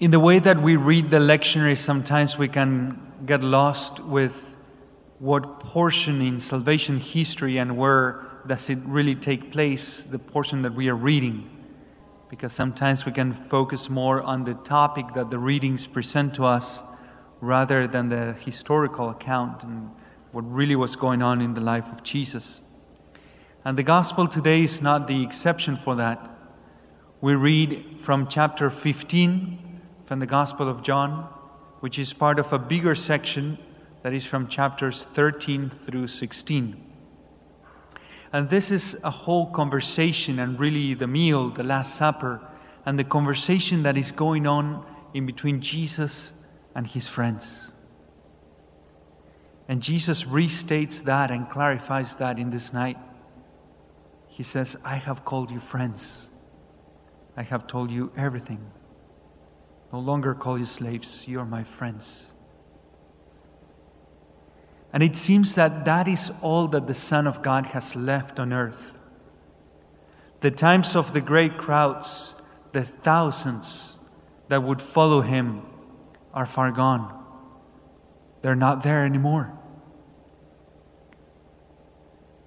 In the way that we read the lectionary, sometimes we can get lost with what portion in salvation history and where does it really take place, the portion that we are reading. Because sometimes we can focus more on the topic that the readings present to us rather than the historical account and what really was going on in the life of Jesus. And the gospel today is not the exception for that. We read from chapter 15 from the Gospel of John, which is part of a bigger section that is from chapters 13 through 16. And this is a whole conversation, and really the meal, the Last Supper, and the conversation that is going on in between Jesus and his friends. And Jesus restates that and clarifies that in this night. He says, I have called you friends. I have told you everything. No longer call you slaves, you are my friends. And it seems that that is all that the Son of God has left on earth. The times of the great crowds, the thousands that would follow him, are far gone. They're not there anymore.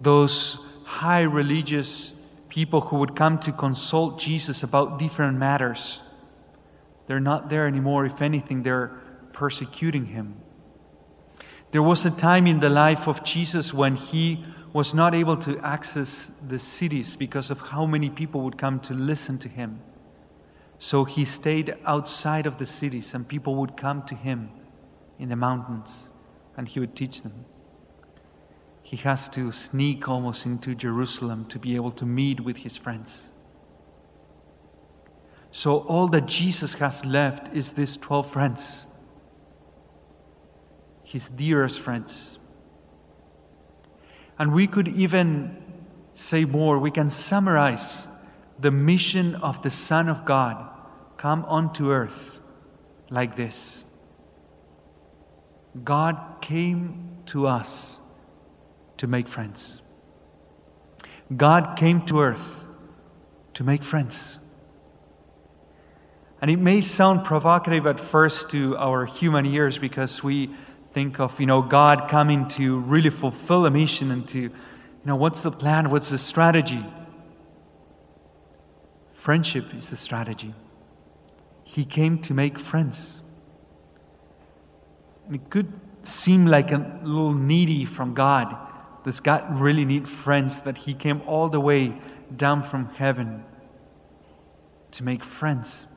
Those high religious people who would come to consult Jesus about different matters, they're not there anymore. If anything, they're persecuting him. There was a time in the life of Jesus when he was not able to access the cities because of how many people would come to listen to him. So he stayed outside of the cities, and people would come to him in the mountains, and he would teach them. He has to sneak almost into Jerusalem to be able to meet with his friends. So, all that Jesus has left is these 12 friends his dearest friends. And we could even say more. We can summarize the mission of the Son of God come onto earth like this God came to us to make friends. God came to earth to make friends. And it may sound provocative at first to our human ears because we think of, you know, God coming to really fulfill a mission and to, you know, what's the plan? What's the strategy? Friendship is the strategy. He came to make friends. And it could seem like a little needy from God. Does God really need friends that He came all the way down from heaven to make friends?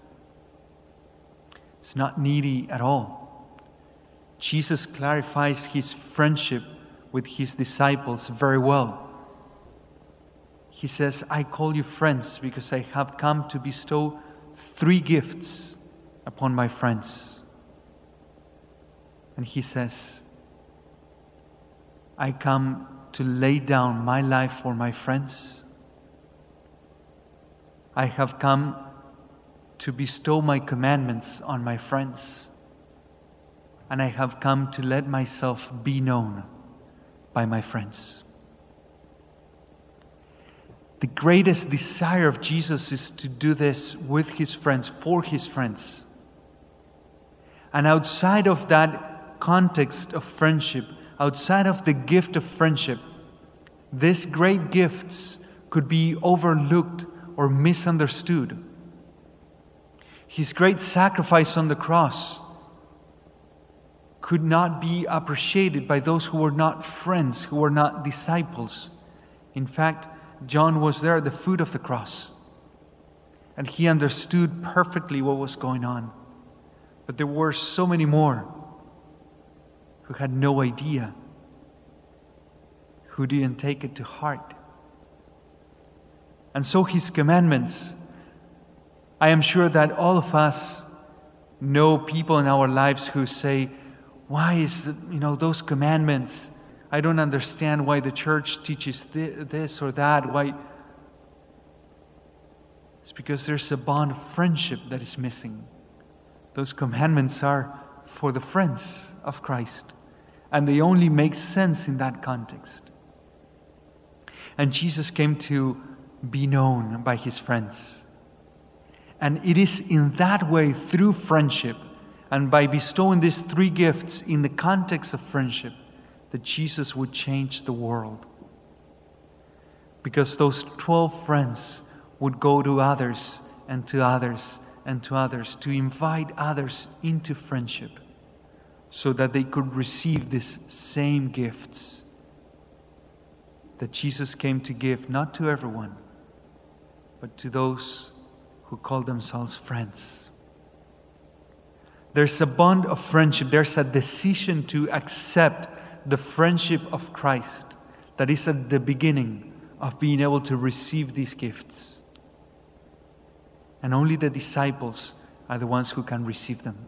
It's not needy at all. Jesus clarifies his friendship with his disciples very well. He says, I call you friends because I have come to bestow three gifts upon my friends. And he says, I come to lay down my life for my friends. I have come to bestow my commandments on my friends and I have come to let myself be known by my friends. The greatest desire of Jesus is to do this with his friends, for his friends. And outside of that context of friendship, outside of the gift of friendship, these great gifts could be overlooked or misunderstood. His great sacrifice on the cross could not be appreciated by those who were not friends, who were not disciples. In fact, John was there at the foot of the cross, and he understood perfectly what was going on. But there were so many more who had no idea, who didn't take it to heart. And so, his commandments, I am sure that all of us know people in our lives who say, why is, it, you know, those commandments? I don't understand why the church teaches this or that. Why? It's because there's a bond of friendship that is missing. Those commandments are for the friends of Christ, and they only make sense in that context. And Jesus came to be known by his friends. And it is in that way, through friendship, and by bestowing these three gifts in the context of friendship, that Jesus would change the world. Because those 12 friends would go to others and to others and to others to invite others into friendship so that they could receive these same gifts that Jesus came to give, not to everyone, but to those who call themselves friends. There's a bond of friendship, there's a decision to accept the friendship of Christ that is at the beginning of being able to receive these gifts. And only the disciples are the ones who can receive them.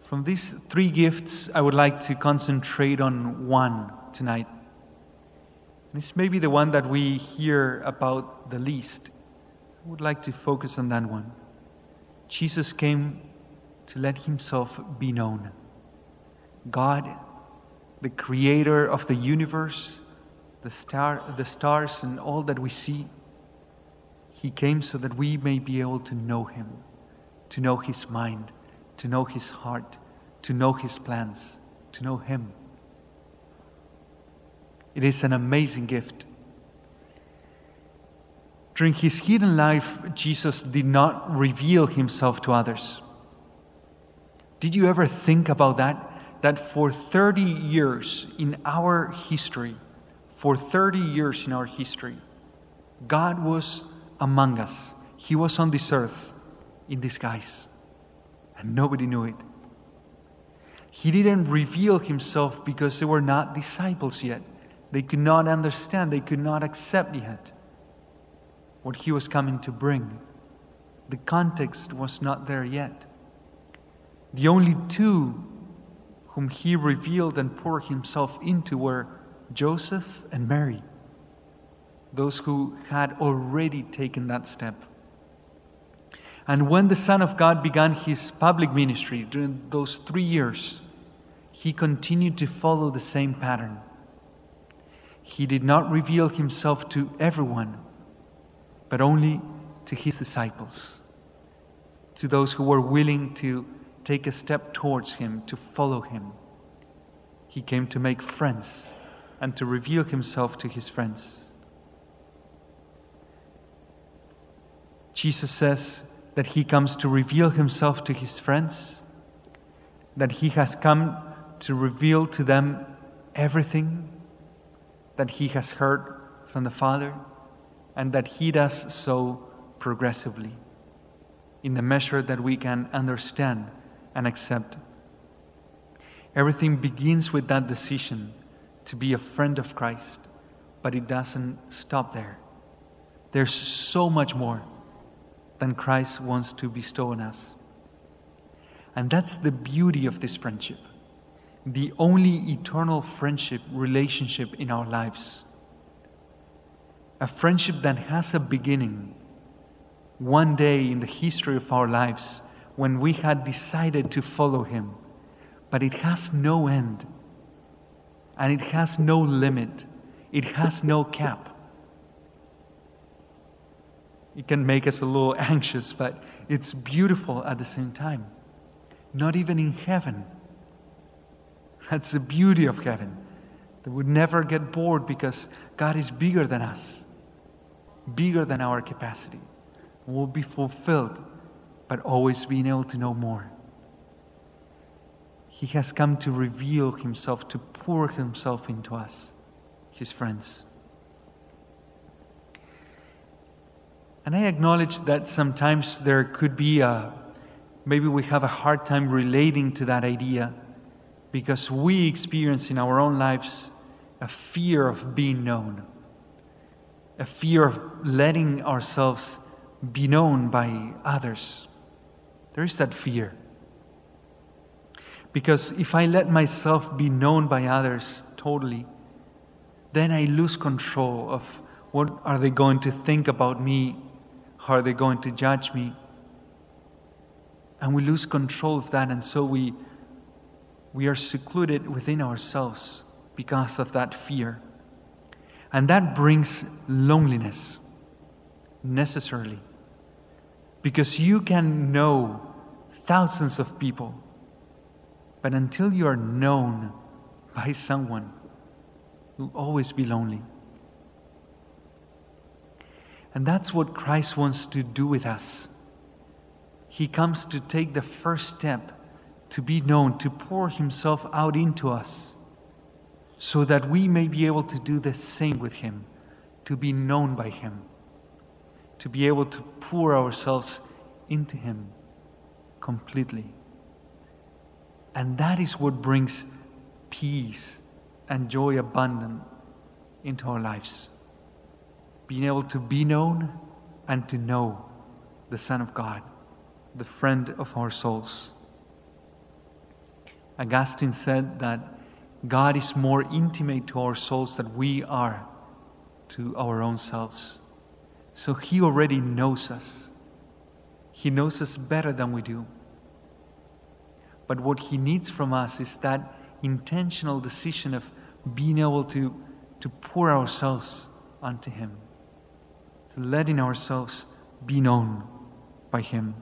From these three gifts, I would like to concentrate on one tonight. It's maybe the one that we hear about the least. I would like to focus on that one. Jesus came to let himself be known. God, the creator of the universe, the, star, the stars, and all that we see, he came so that we may be able to know him, to know his mind, to know his heart, to know His plans, to know Him. It is an amazing gift. During His hidden life, Jesus did not reveal Himself to others. Did you ever think about that? That for 30 years in our history, for 30 years in our history, God was among us. He was on this earth in disguise, and nobody knew it. He didn't reveal himself because they were not disciples yet. They could not understand, they could not accept yet what he was coming to bring. The context was not there yet. The only two whom he revealed and poured himself into were Joseph and Mary, those who had already taken that step. And when the Son of God began his public ministry during those three years, he continued to follow the same pattern. He did not reveal himself to everyone, but only to his disciples, to those who were willing to take a step towards him, to follow him. He came to make friends and to reveal himself to his friends. Jesus says that he comes to reveal himself to his friends, that he has come to reveal to them everything that he has heard from the Father, and that he does so progressively in the measure that we can understand and accept. Everything begins with that decision to be a friend of Christ, but it doesn't stop there. There's so much more than Christ wants to bestow on us. And that's the beauty of this friendship the only eternal friendship relationship in our lives. A friendship that has a beginning one day in the history of our lives when we had decided to follow Him, but it has no end and it has no limit, it has no cap. It can make us a little anxious, but it's beautiful at the same time. Not even in heaven that's the beauty of heaven. That we never get bored because God is bigger than us, bigger than our capacity. We'll be fulfilled, but always being able to know more. He has come to reveal Himself, to pour Himself into us, His friends. And I acknowledge that sometimes there could be a, maybe we have a hard time relating to that idea because we experience in our own lives a fear of being known, a fear of letting ourselves be known by others. There is that fear. Because if I let myself be known by others totally, then I lose control of what are they going to think about me? How are they going to judge me? And we lose control of that, and so we we are secluded within ourselves because of that fear. And that brings loneliness. necessarily. Because you can know thousands of people, but until you are known by someone, you'll always be lonely. And that's what Christ wants to do with us. He comes to take the first step to be known, to pour Himself out into us, so that we may be able to do the same with Him, to be known by Him, to be able to pour ourselves into Him completely. And that is what brings peace and joy abundant into our lives. Being able to be known and to know the Son of God, the friend of our souls. Augustine said that God is more intimate to our souls than we are to our own selves. So He already knows us. He knows us better than we do. But what He needs from us is that intentional decision of being able to, to pour ourselves onto Him, to letting ourselves be known by Him.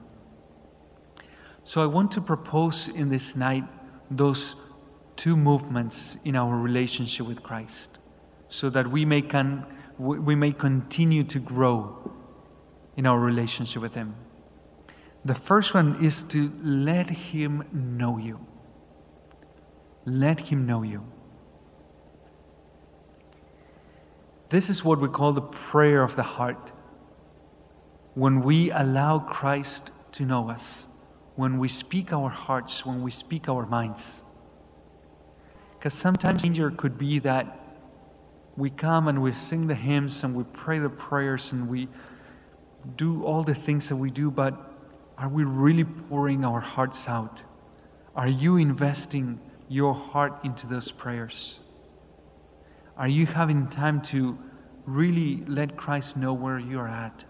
So I want to propose in this night those two movements in our relationship with Christ so that we may, can, we may continue to grow in our relationship with Him. The first one is to let Him know you. Let Him know you. This is what we call the prayer of the heart. When we allow Christ to know us when we speak our hearts, when we speak our minds. Because sometimes danger could be that we come and we sing the hymns and we pray the prayers and we do all the things that we do, but are we really pouring our hearts out? Are you investing your heart into those prayers? Are you having time to really let Christ know where you're at?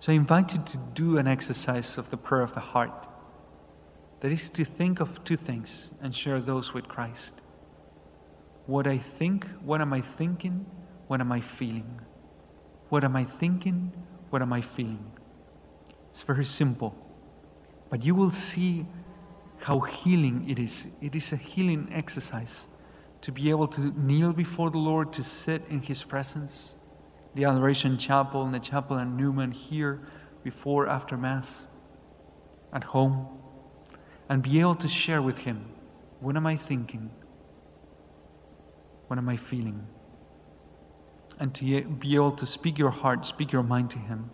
So I invite you to do an exercise of the prayer of the heart. That is to think of two things and share those with Christ. What I think, what am I thinking, what am I feeling? What am I thinking, what am I feeling? It's very simple. But you will see how healing it is. It is a healing exercise to be able to kneel before the Lord, to sit in His presence the Adoration Chapel and the chapel at Newman here before, after Mass, at home, and be able to share with Him what am I thinking? What am I feeling? And to be able to speak your heart, speak your mind to Him.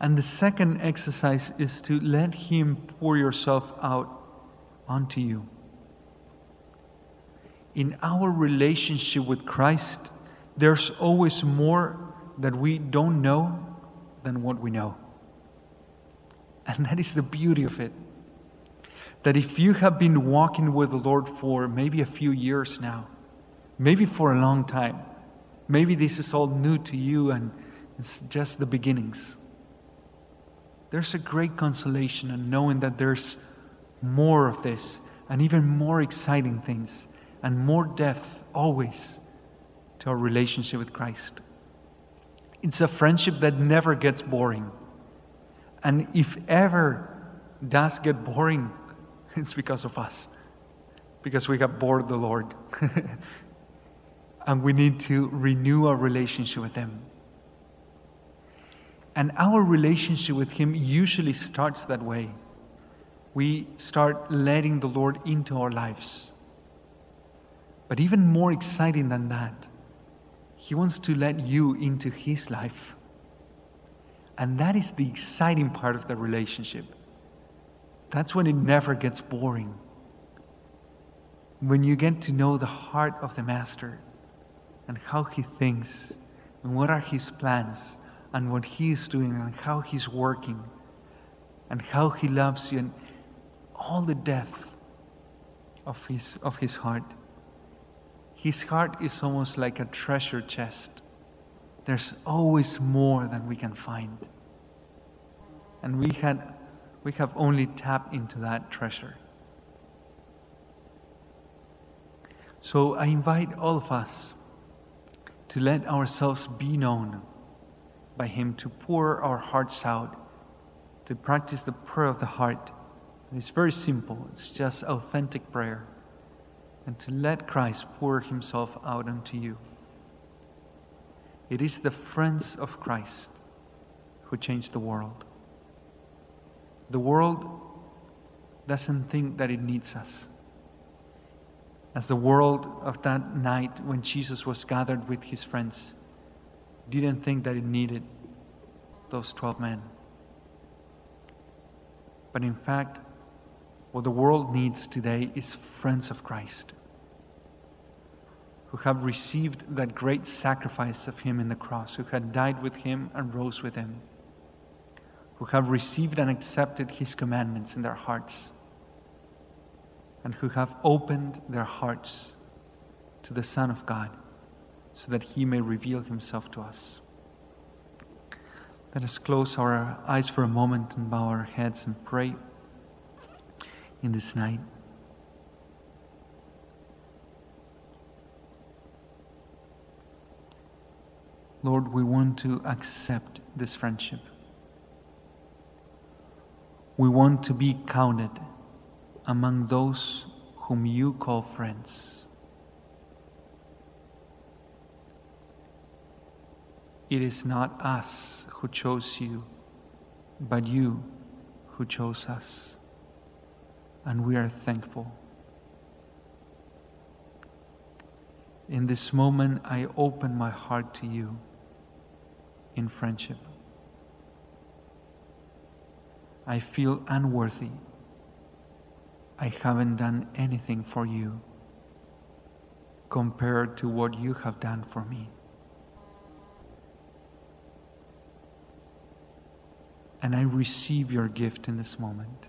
And the second exercise is to let Him pour yourself out onto you. In our relationship with Christ, there's always more that we don't know than what we know. And that is the beauty of it. That if you have been walking with the Lord for maybe a few years now, maybe for a long time, maybe this is all new to you and it's just the beginnings. There's a great consolation in knowing that there's more of this and even more exciting things and more depth always to our relationship with Christ. It's a friendship that never gets boring. And if ever does get boring, it's because of us, because we have bored the Lord. and we need to renew our relationship with Him. And our relationship with Him usually starts that way. We start letting the Lord into our lives. But even more exciting than that he wants to let you into His life. And that is the exciting part of the relationship. That's when it never gets boring. When you get to know the heart of the Master and how He thinks and what are His plans and what He is doing and how He's working and how He loves you and all the depth of His, of his heart. His heart is almost like a treasure chest. There's always more than we can find. And we, had, we have only tapped into that treasure. So I invite all of us to let ourselves be known by Him, to pour our hearts out, to practice the prayer of the heart. And it's very simple, it's just authentic prayer. And to let Christ pour Himself out unto you. It is the friends of Christ who change the world. The world doesn't think that it needs us. As the world of that night when Jesus was gathered with his friends didn't think that it needed those 12 men. But in fact, what the world needs today is friends of Christ who have received that great sacrifice of Him in the cross, who had died with Him and rose with Him, who have received and accepted His commandments in their hearts, and who have opened their hearts to the Son of God so that He may reveal Himself to us. Let us close our eyes for a moment and bow our heads and pray in this night. Lord, we want to accept this friendship. We want to be counted among those whom you call friends. It is not us who chose you, but you who chose us. And we are thankful. In this moment, I open my heart to you in friendship. I feel unworthy. I haven't done anything for you compared to what you have done for me. And I receive your gift in this moment.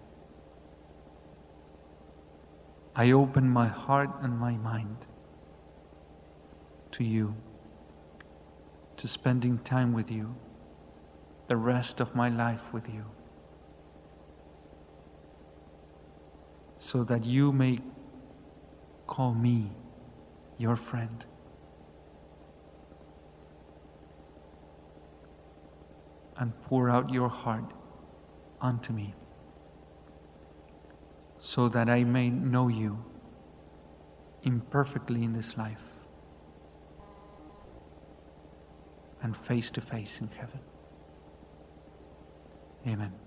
I open my heart and my mind to you to spending time with you, the rest of my life with you, so that you may call me your friend. And pour out your heart unto me, so that I may know you imperfectly in this life and face to face in heaven. Amen.